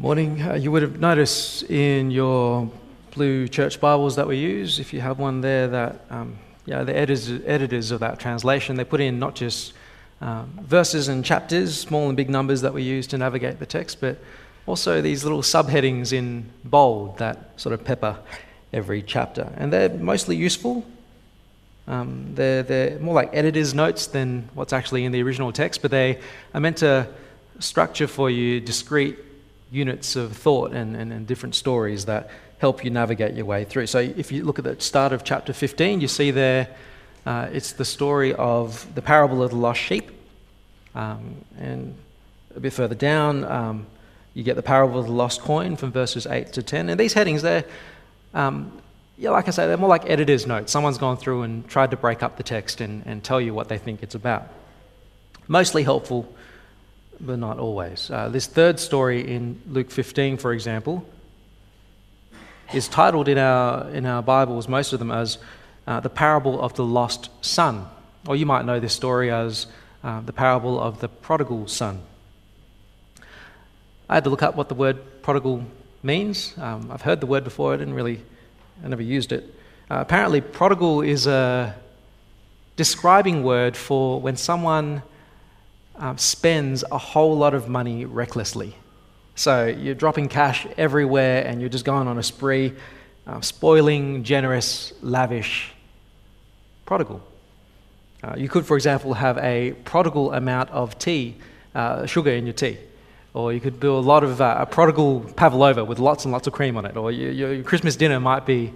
Morning. Uh, you would have noticed in your blue church Bibles that we use, if you have one there, that um, yeah, the editors, editors of that translation, they put in not just um, verses and chapters, small and big numbers that we use to navigate the text, but also these little subheadings in bold that sort of pepper every chapter. And they're mostly useful. Um, they're, they're more like editor's notes than what's actually in the original text, but they are meant to structure for you discrete units of thought and, and, and different stories that help you navigate your way through. So if you look at the start of chapter 15, you see there uh, it's the story of the parable of the lost sheep. Um, and a bit further down, um, you get the parable of the lost coin from verses 8 to 10. And these headings, they're, um, yeah, like I say, they're more like editor's notes. Someone's gone through and tried to break up the text and, and tell you what they think it's about. Mostly helpful but not always. Uh, this third story in Luke 15, for example, is titled in our, in our Bibles, most of them, as uh, the parable of the lost son. Or you might know this story as uh, the parable of the prodigal son. I had to look up what the word prodigal means. Um, I've heard the word before, I didn't really, I never used it. Uh, apparently, prodigal is a describing word for when someone um, spends a whole lot of money recklessly. So you're dropping cash everywhere and you're just going on a spree, uh, spoiling, generous, lavish, prodigal. Uh, you could, for example, have a prodigal amount of tea, uh, sugar in your tea. Or you could do a lot of uh, a prodigal pavlova with lots and lots of cream on it. Or your, your Christmas dinner might be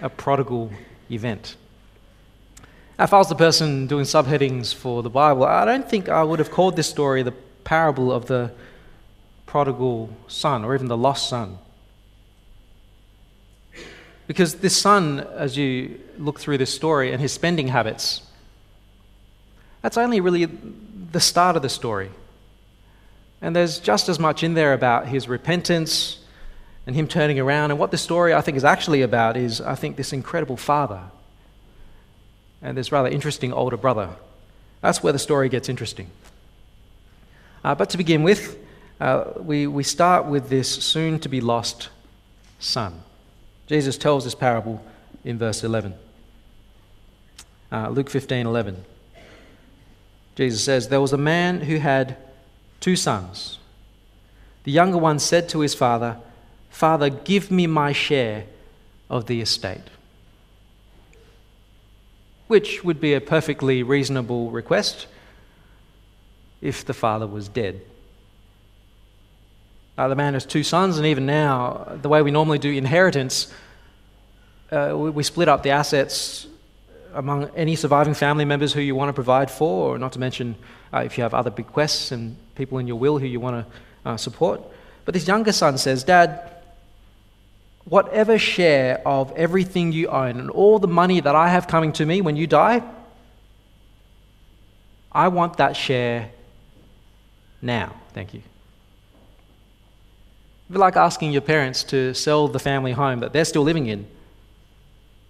a prodigal event. If I was the person doing subheadings for the Bible, I don't think I would have called this story the parable of the prodigal son or even the lost son. Because this son, as you look through this story and his spending habits, that's only really the start of the story. And there's just as much in there about his repentance and him turning around. And what the story, I think, is actually about is, I think, this incredible father and this rather interesting older brother. That's where the story gets interesting. Uh, but to begin with, uh, we, we start with this soon to be lost son. Jesus tells this parable in verse 11. Uh, Luke 15 11. Jesus says, There was a man who had two sons. The younger one said to his father, Father, give me my share of the estate which would be a perfectly reasonable request if the father was dead. Uh, the man has two sons, and even now, the way we normally do inheritance, uh, we, we, split up the assets among any surviving family members who you want to provide for, or not to mention uh, if you have other bequests and people in your will who you want to uh, support. But this younger son says, Dad, whatever share of everything you own and all the money that I have coming to me when you die, I want that share now. Thank you. It'd be like asking your parents to sell the family home that they're still living in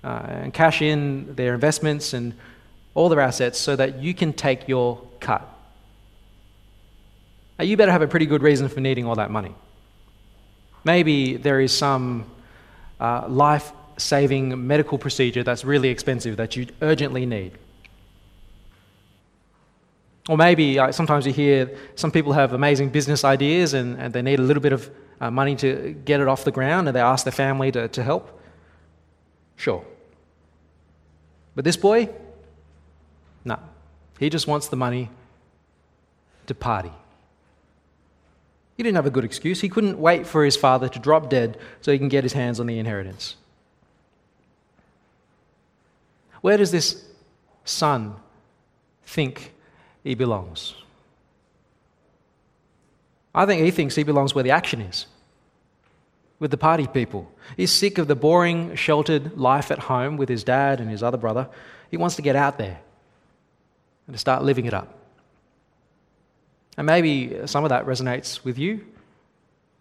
uh, and cash in their investments and all their assets so that you can take your cut. Now, you better have a pretty good reason for needing all that money. Maybe there is some uh, life saving medical procedure that's really expensive that you urgently need. Or maybe uh, sometimes you hear some people have amazing business ideas and, and they need a little bit of uh, money to get it off the ground and they ask their family to, to help. Sure. But this boy, no. He just wants the money to party. He didn't have a good excuse. He couldn't wait for his father to drop dead so he can get his hands on the inheritance. Where does this son think he belongs? I think he thinks he belongs where the action is, with the party people. He's sick of the boring, sheltered life at home with his dad and his other brother. He wants to get out there and to start living it up. And maybe some of that resonates with you.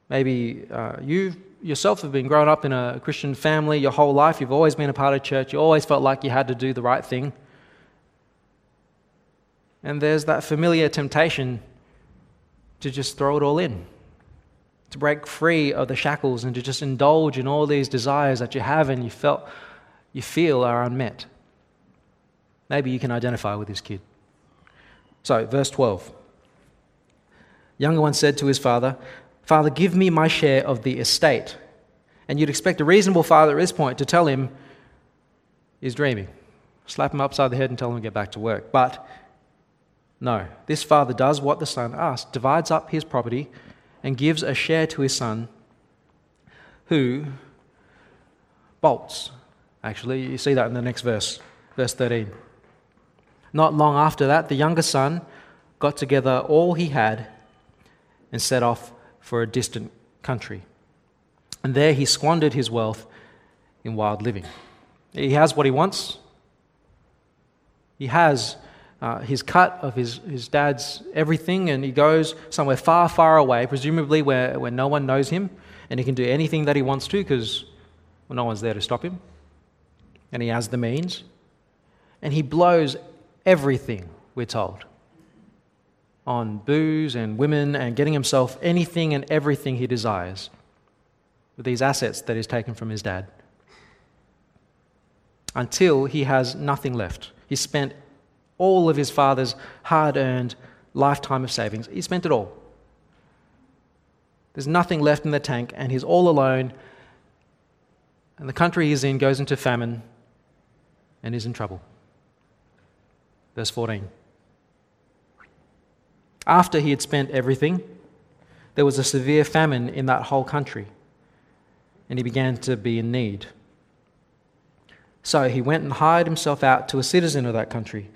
Maybe uh, you yourself have been growing up in a Christian family your whole life. You've always been a part of church. You always felt like you had to do the right thing. And there's that familiar temptation to just throw it all in, to break free of the shackles and to just indulge in all these desires that you have and you felt you feel are unmet. Maybe you can identify with this kid. So, verse 12. Younger one said to his father, Father, give me my share of the estate. And you'd expect a reasonable father at this point to tell him he's dreaming. Slap him upside the head and tell him to get back to work. But no, this father does what the son asked, divides up his property and gives a share to his son, who bolts. Actually, you see that in the next verse, verse 13. Not long after that, the younger son got together all he had and set off for a distant country. And there he squandered his wealth in wild living. He has what he wants. He has uh, his cut of his, his dad's everything, and he goes somewhere far, far away, presumably where, where no one knows him, and he can do anything that he wants to because well, no one's there to stop him. And he has the means. And he blows everything, we're told, on booze and women and getting himself anything and everything he desires with these assets that he's taken from his dad until he has nothing left. He spent all of his father's hard earned lifetime of savings. He spent it all. There's nothing left in the tank, and he's all alone. And the country he's in goes into famine and is in trouble. Verse 14. After he had spent everything, there was a severe famine in that whole country, and he began to be in need. So he went and hired himself out to a citizen of that country,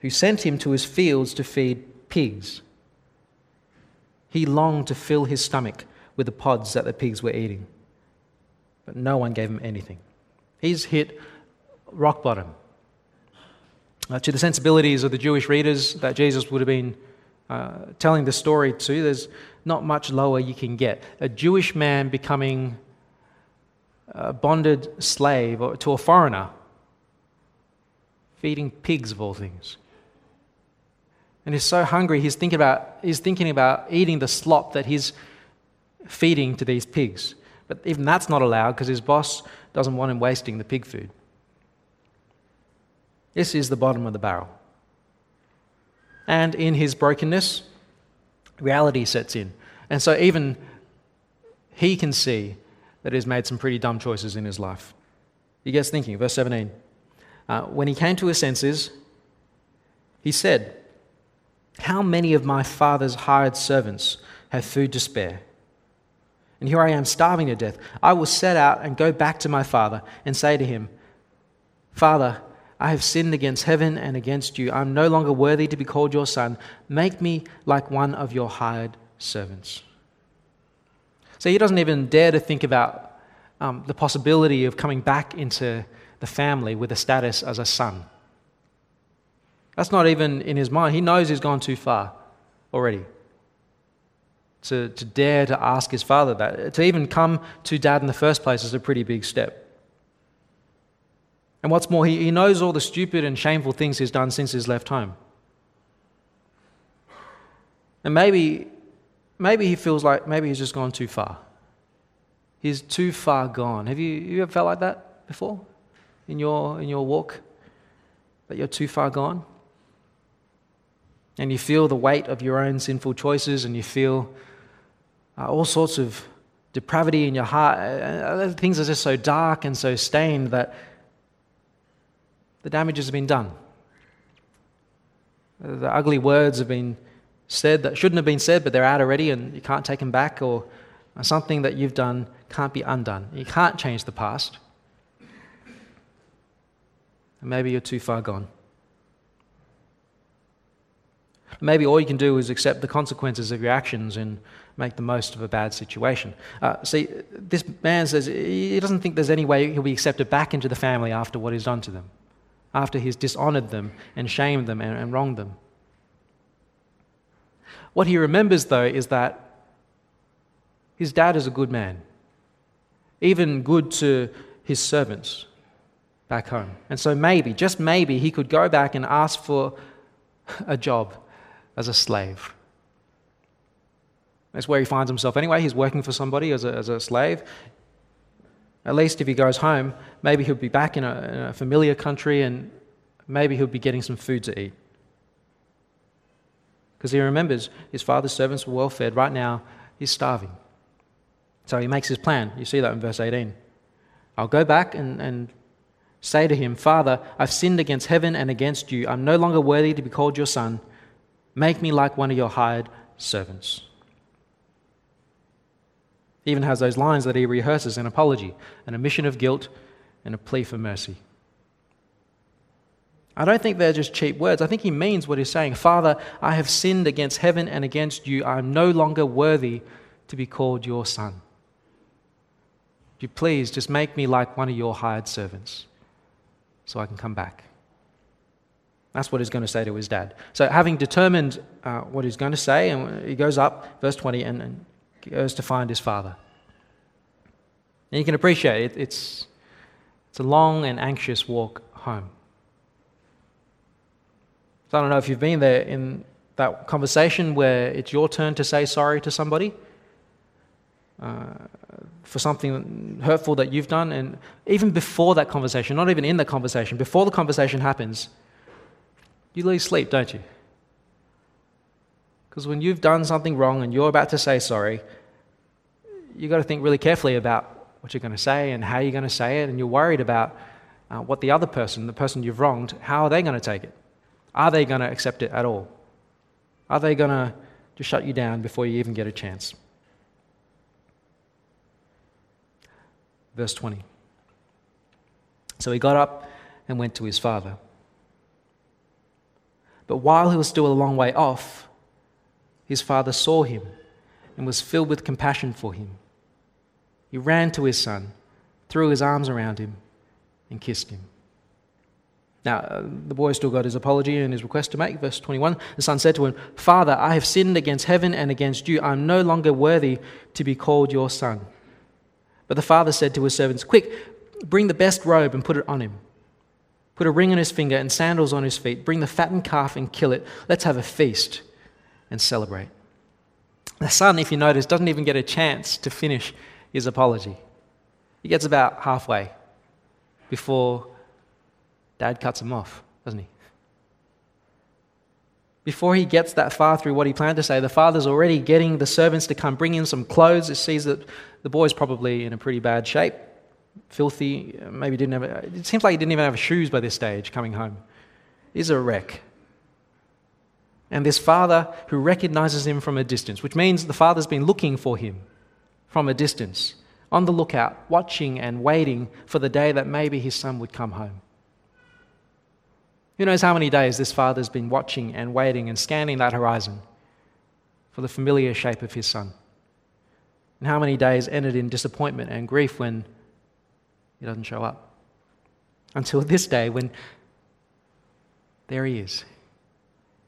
who sent him to his fields to feed pigs. He longed to fill his stomach with the pods that the pigs were eating, but no one gave him anything. He's hit rock bottom. Uh, to the sensibilities of the Jewish readers that Jesus would have been uh, telling the story to, there's not much lower you can get. A Jewish man becoming a bonded slave to a foreigner, feeding pigs of all things. And he's so hungry, he's thinking about, he's thinking about eating the slop that he's feeding to these pigs. But even that's not allowed because his boss doesn't want him wasting the pig food. This is the bottom of the barrel. And in his brokenness, reality sets in. And so even he can see that he's made some pretty dumb choices in his life. He gets thinking, verse 17. Uh, when he came to his senses, he said, How many of my father's hired servants have food to spare? And here I am starving to death. I will set out and go back to my father and say to him, Father, I have sinned against heaven and against you. I'm no longer worthy to be called your son. Make me like one of your hired servants. So he doesn't even dare to think about um, the possibility of coming back into the family with a status as a son. That's not even in his mind. He knows he's gone too far already. To, to dare to ask his father that, to even come to dad in the first place is a pretty big step. And what's more, he, he knows all the stupid and shameful things he's done since he's left home. And maybe, maybe he feels like maybe he's just gone too far. He's too far gone. Have you, you ever felt like that before in your, in your walk? That you're too far gone? And you feel the weight of your own sinful choices and you feel uh, all sorts of depravity in your heart. Uh, uh things are just so dark and so stained that the damage has been done. The ugly words have been said that shouldn't have been said, but they're out already and you can't take them back, or something that you've done can't be undone. You can't change the past. And maybe you're too far gone. Maybe all you can do is accept the consequences of your actions and make the most of a bad situation. Uh, see, this man says he doesn't think there's any way he'll be accepted back into the family after what he's done to them after he's dishonored them and shamed them and, and wronged them. What he remembers, though, is that his dad is a good man, even good to his servants back home. And so maybe, just maybe, he could go back and ask for a job as a slave. That's where he finds himself anyway. He's working for somebody as a, as a slave. At least if he goes home, maybe he'll be back in a, in a familiar country and maybe he'll be getting some food to eat. Because he remembers his father's servants were well fed. Right now, he's starving. So he makes his plan. You see that in verse 18. I'll go back and, and say to him, Father, I've sinned against heaven and against you. I'm no longer worthy to be called your son. Make me like one of your hired servants. He even has those lines that he rehearses an apology, an admission of guilt, and a plea for mercy. I don't think they're just cheap words. I think he means what he's saying. Father, I have sinned against heaven and against you. I am no longer worthy to be called your son. Would you please just make me like one of your hired servants so I can come back? That's what he's going to say to his dad. So, having determined uh, what he's going to say, and he goes up, verse 20, and, and goes to find his father. And you can appreciate it, it's, it's a long and anxious walk home. So I don't know if you've been there in that conversation where it's your turn to say sorry to somebody uh, for something hurtful that you've done. And even before that conversation, not even in the conversation, before the conversation happens, you lose sleep, don't you? Because when you've done something wrong and you're about to say sorry, you've got to think really carefully about what you're going to say and how you're going to say it, and you're worried about uh, what the other person, the person you've wronged, how are they going to take it? Are they going to accept it at all? Are they going to just shut you down before you even get a chance? Verse 20. So he got up and went to his father. But while he was still a long way off, his father saw him and was filled with compassion for him. He ran to his son, threw his arms around him, and kissed him. Now, uh, the boy still got his apology and his request to make. Verse 21 The son said to him, Father, I have sinned against heaven and against you. I'm no longer worthy to be called your son. But the father said to his servants, Quick, bring the best robe and put it on him. Put a ring on his finger and sandals on his feet. Bring the fattened calf and kill it. Let's have a feast and celebrate. The son, if you notice, doesn't even get a chance to finish his apology. He gets about halfway before Dad cuts him off, doesn't he? Before he gets that far through what he planned to say, the father's already getting the servants to come bring in some clothes. He sees that the boy's probably in a pretty bad shape, filthy, maybe didn't have, it seems like he didn't even have shoes by this stage coming home. He's a wreck. And this father who recognizes him from a distance, which means the father's been looking for him from a distance, on the lookout, watching and waiting for the day that maybe his son would come home. Who knows how many days this father's been watching and waiting and scanning that horizon for the familiar shape of his son? And how many days ended in disappointment and grief when he doesn't show up? Until this day when there he is.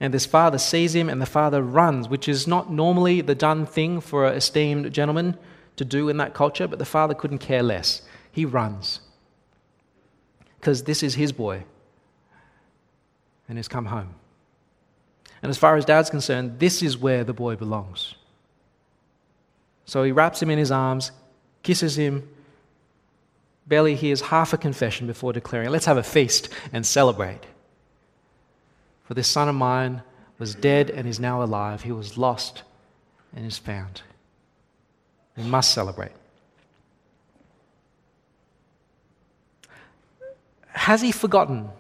And this father sees him and the father runs, which is not normally the done thing for an esteemed gentleman to do in that culture, but the father couldn't care less. He runs. Because this is his boy and has come home. And as far as dad's concerned, this is where the boy belongs. So he wraps him in his arms, kisses him, barely hears half a confession before declaring, Let's have a feast and celebrate. For this son of mine was dead and is now alive. He was lost and is found. We must celebrate. Has he forgotten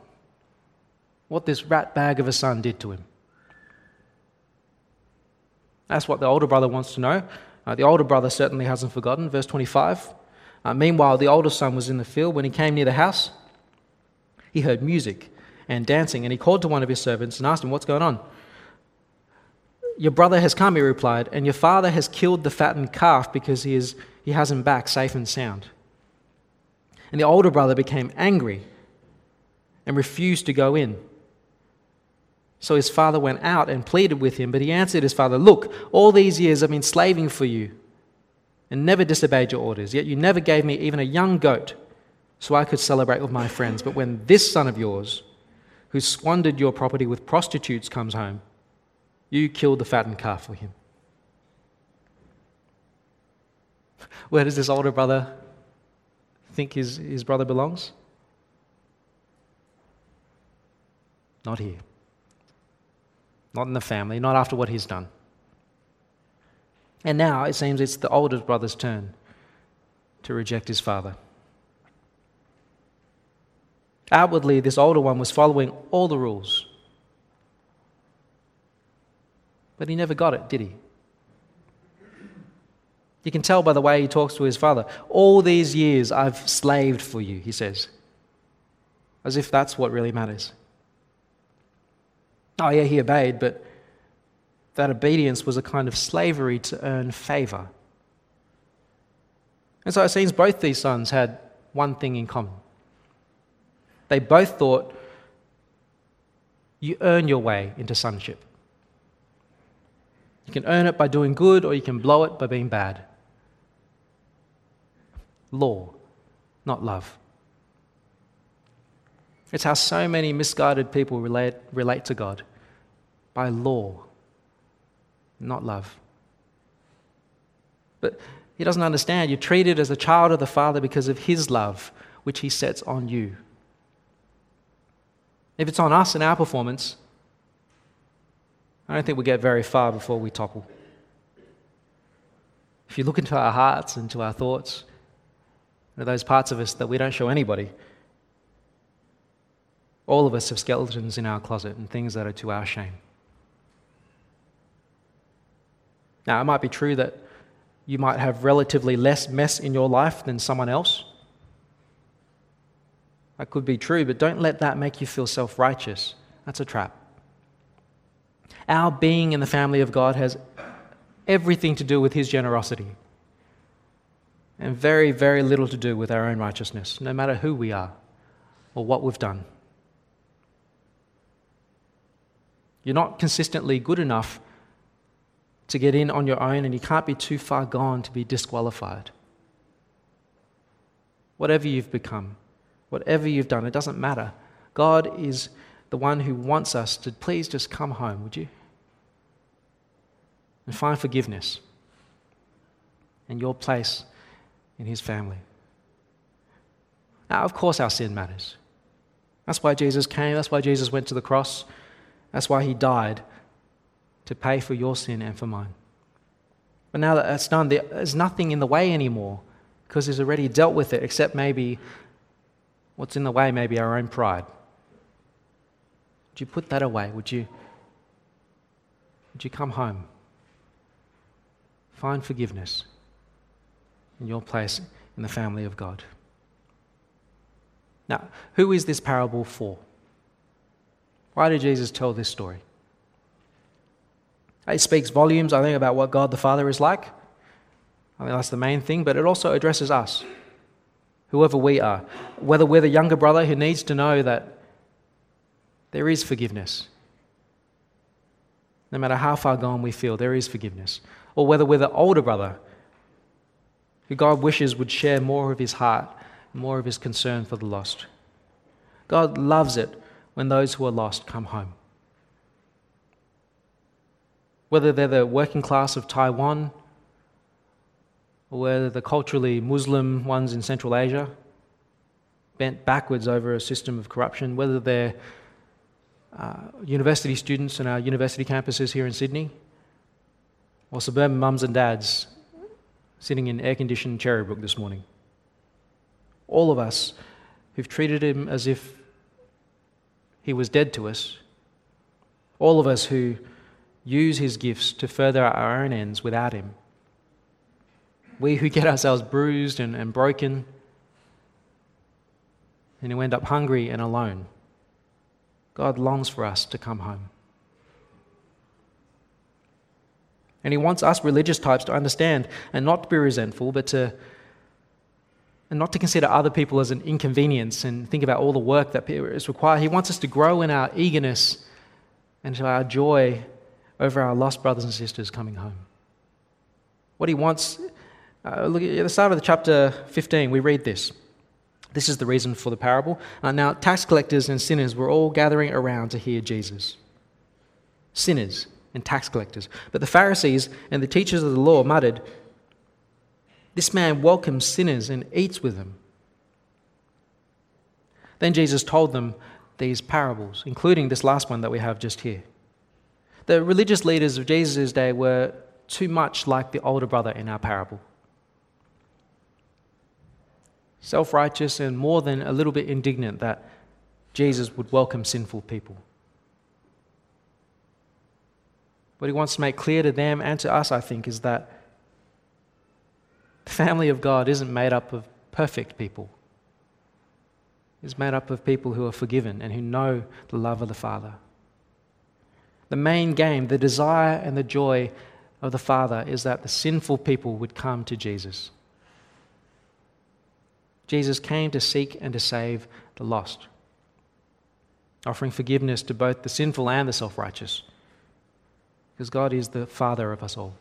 what this rat bag of a son did to him. That's what the older brother wants to know. Uh, the older brother certainly hasn't forgotten. Verse 25. Uh, meanwhile, the older son was in the field. When he came near the house, he heard music and dancing, and he called to one of his servants and asked him, What's going on? Your brother has come, he replied, and your father has killed the fattened calf because he, is, he has him back safe and sound. And the older brother became angry and refused to go in. So his father went out and pleaded with him, but he answered his father, Look, all these years I've been slaving for you and never disobeyed your orders, yet you never gave me even a young goat so I could celebrate with my friends. But when this son of yours, who squandered your property with prostitutes, comes home, you killed the fattened calf for him. Where does this older brother think his, his brother belongs? Not here. Not in the family, not after what he's done. And now it seems it's the older brother's turn to reject his father. Outwardly, this older one was following all the rules. But he never got it, did he? You can tell by the way he talks to his father. All these years I've slaved for you, he says. As if that's what really matters. Oh, yeah, he obeyed, but that obedience was a kind of slavery to earn favor. And so it seems both these sons had one thing in common. They both thought you earn your way into sonship. You can earn it by doing good, or you can blow it by being bad. Law, not love. It's how so many misguided people relate, relate to God by law, not love. But he doesn't understand. You're treated as a child of the Father because of his love, which he sets on you. If it's on us and our performance, I don't think we get very far before we topple. If you look into our hearts and to our thoughts, are those parts of us that we don't show anybody. All of us have skeletons in our closet and things that are to our shame. Now, it might be true that you might have relatively less mess in your life than someone else. That could be true, but don't let that make you feel self righteous. That's a trap. Our being in the family of God has everything to do with His generosity and very, very little to do with our own righteousness, no matter who we are or what we've done. You're not consistently good enough to get in on your own, and you can't be too far gone to be disqualified. Whatever you've become, whatever you've done, it doesn't matter. God is the one who wants us to please just come home, would you? And find forgiveness and your place in His family. Now, of course, our sin matters. That's why Jesus came, that's why Jesus went to the cross, that's why He died to pay for your sin and for mine. But now that that's done, there's nothing in the way anymore because He's already dealt with it, except maybe what's in the way, maybe our own pride. Would you put that away? Would you, would you come home? Find forgiveness in your place in the family of God. Now, who is this parable for? Why did Jesus tell this story? It speaks volumes, I think, about what God the Father is like. I think that's the main thing, but it also addresses us, whoever we are. Whether we're the younger brother who needs to know that there is forgiveness. No matter how far gone we feel, there is forgiveness. Or whether we're the older brother who God wishes would share more of his heart, more of his concern for the lost. God loves it when those who are lost come home whether they're the working class of Taiwan whether the culturally Muslim ones in Central Asia, bent backwards over a system of corruption, whether they're uh, university students in our university campuses here in Sydney, or suburban mums and dads sitting in air conditioned Cherrybrook this morning. All of us who've treated him as if he was dead to us, all of us who use his gifts to further our own ends without him. We who get ourselves bruised and, and broken and who end up hungry and alone. God longs for us to come home. And he wants us religious types to understand and not to be resentful, but to and not to consider other people as an inconvenience and think about all the work that is required. He wants us to grow in our eagerness and to our joy over our lost brothers and sisters coming home. What he wants, uh, look at the start of the chapter 15, we read this. This is the reason for the parable. Uh, now, tax collectors and sinners were all gathering around to hear Jesus. Sinners and tax collectors. But the Pharisees and the teachers of the law muttered, This man welcomes sinners and eats with them. Then Jesus told them these parables, including this last one that we have just here. The religious leaders of Jesus' day were too much like the older brother in our parable self righteous and more than a little bit indignant that Jesus would welcome sinful people. What he wants to make clear to them and to us, I think, is that the family of God isn't made up of perfect people. It's made up of people who are forgiven and who know the love of the Father. The main game, the desire and the joy of the Father is that the sinful people would come to Jesus. Jesus came to seek and to save the lost, offering forgiveness to both the sinful and the self righteous, because God is the Father of us all.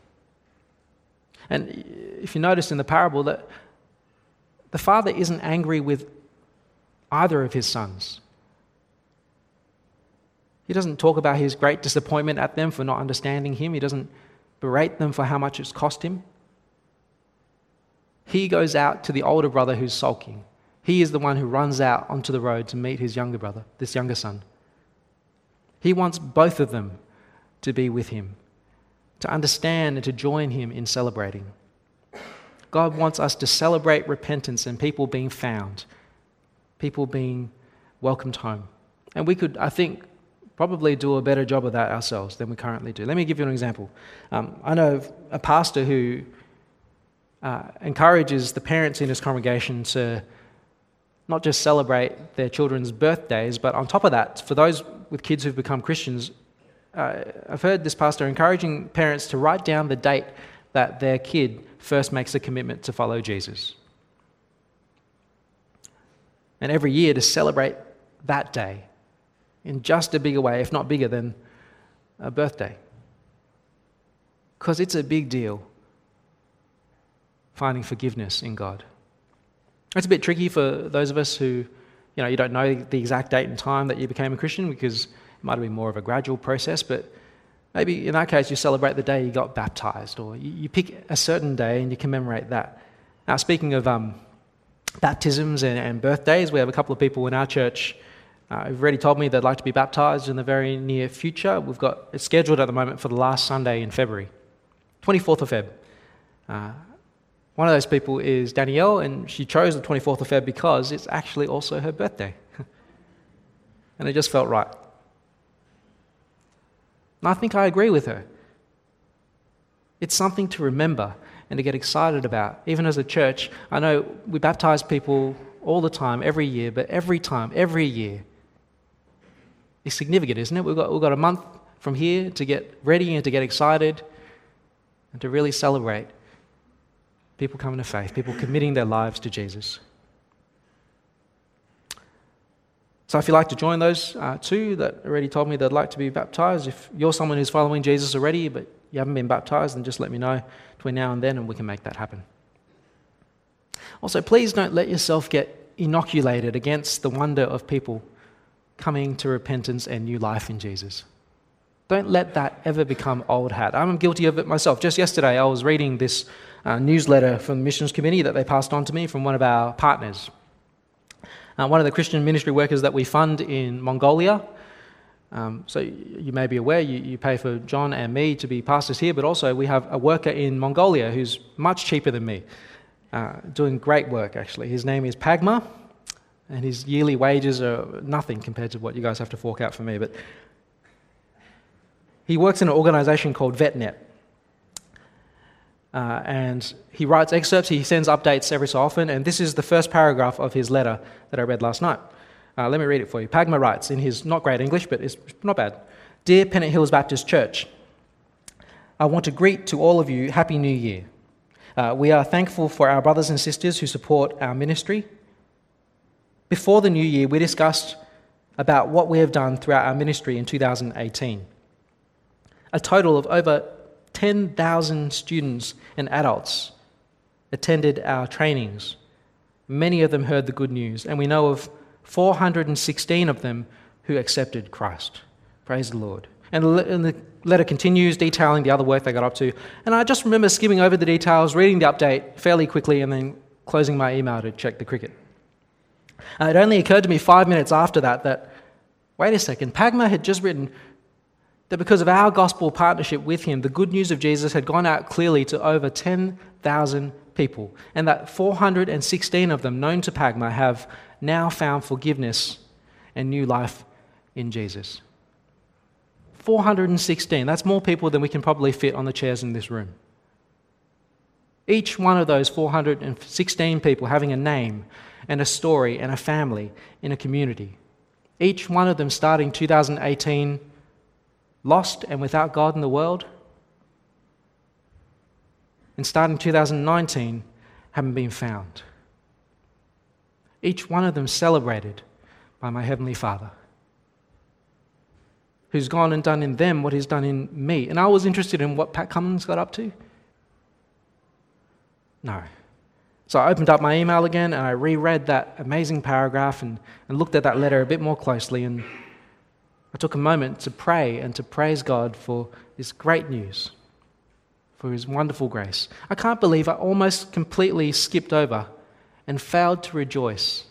And if you notice in the parable that the Father isn't angry with either of his sons. He doesn't talk about his great disappointment at them for not understanding him. He doesn't berate them for how much it's cost him. He goes out to the older brother who's sulking. He is the one who runs out onto the road to meet his younger brother, this younger son. He wants both of them to be with him, to understand and to join him in celebrating. God wants us to celebrate repentance and people being found, people being welcomed home. And we could, I think, probably do a better job of that ourselves than we currently do. Let me give you an example. Um, I know a pastor who uh, encourages the parents in his congregation to not just celebrate their children's birthdays, but on top of that, for those with kids who've become Christians, uh, I've heard this pastor encouraging parents to write down the date that their kid first makes a commitment to follow Jesus. And every year to celebrate that day in just a bigger way, if not bigger than a birthday. Because it's a big deal finding forgiveness in God. It's a bit tricky for those of us who, you know, you don't know the exact date and time that you became a Christian because it might have been more of a gradual process, but maybe in that case you celebrate the day you got baptized or you, pick a certain day and you commemorate that. Now, speaking of um, baptisms and, and, birthdays, we have a couple of people in our church uh, who've already told me they'd like to be baptized in the very near future. We've got it scheduled at the moment for the last Sunday in February, 24th of Feb. Uh, one of those people is Danielle, and she chose the 24th of Feb because it's actually also her birthday. and it just felt right. And I think I agree with her. It's something to remember and to get excited about. Even as a church, I know we baptize people all the time, every year, but every time, every year, it's significant, isn't it? We've got, we've got a month from here to get ready and to get excited and to really celebrate people coming to faith, people committing their lives to Jesus. So, if you'd like to join those uh, two that already told me they'd like to be baptized, if you're someone who's following Jesus already but you haven't been baptized, then just let me know between now and then and we can make that happen. Also, please don't let yourself get inoculated against the wonder of people coming to repentance and new life in Jesus. Don't let that ever become old hat. I'm guilty of it myself. Just yesterday, I was reading this uh, newsletter from the missions committee that they passed on to me from one of our partners. Uh, one of the Christian ministry workers that we fund in Mongolia. Um, so you may be aware, you, you pay for John and me to be pastors here, but also we have a worker in Mongolia who's much cheaper than me, uh, doing great work actually. His name is Pagma, and his yearly wages are nothing compared to what you guys have to fork out for me. But he works in an organization called VetNet. Uh, and he writes excerpts, he sends updates every so often, and this is the first paragraph of his letter that I read last night. Uh, let me read it for you. Pagma writes in his not great English, but it's not bad Dear Pennant Hills Baptist Church, I want to greet to all of you Happy New Year. Uh, we are thankful for our brothers and sisters who support our ministry. Before the new year, we discussed about what we have done throughout our ministry in 2018. A total of over 10,000 students and adults attended our trainings. Many of them heard the good news, and we know of 416 of them who accepted Christ. Praise the Lord. And the letter continues detailing the other work they got up to. And I just remember skimming over the details, reading the update fairly quickly, and then closing my email to check the cricket. Uh, it only occurred to me five minutes after that that, wait a second, Pagma had just written that because of our gospel partnership with him, the good news of Jesus had gone out clearly to over 10,000 people, and that 416 of them, known to Pagma, have now found forgiveness and new life in Jesus. 416. That's more people than we can probably fit on the chairs in this room. Each one of those 416 people having a name and a story and a family in a community. Each one of them starting 2018 lost and without God in the world. And starting 2019 haven't been found. Each one of them celebrated by my Heavenly Father who's gone and done in them what he's done in me. And I was interested in what Pat Cummins got up to. No. So I opened up my email again and I reread that amazing paragraph and, and looked at that letter a bit more closely. And I took a moment to pray and to praise God for this great news, for his wonderful grace. I can't believe I almost completely skipped over and failed to rejoice.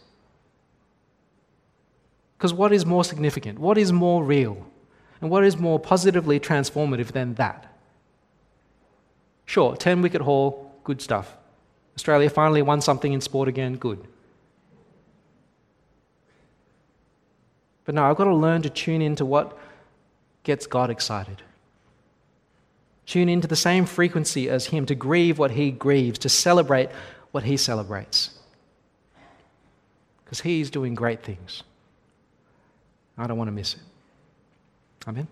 Because what is more significant? What is more real? And what is more positively transformative than that? Sure, 10 wicket haul, good stuff. Australia finally won something in sport again, good. But no, I've got to learn to tune into what gets God excited. Tune into the same frequency as Him, to grieve what He grieves, to celebrate what He celebrates. Because He's doing great things. I don't want to miss it. Amen.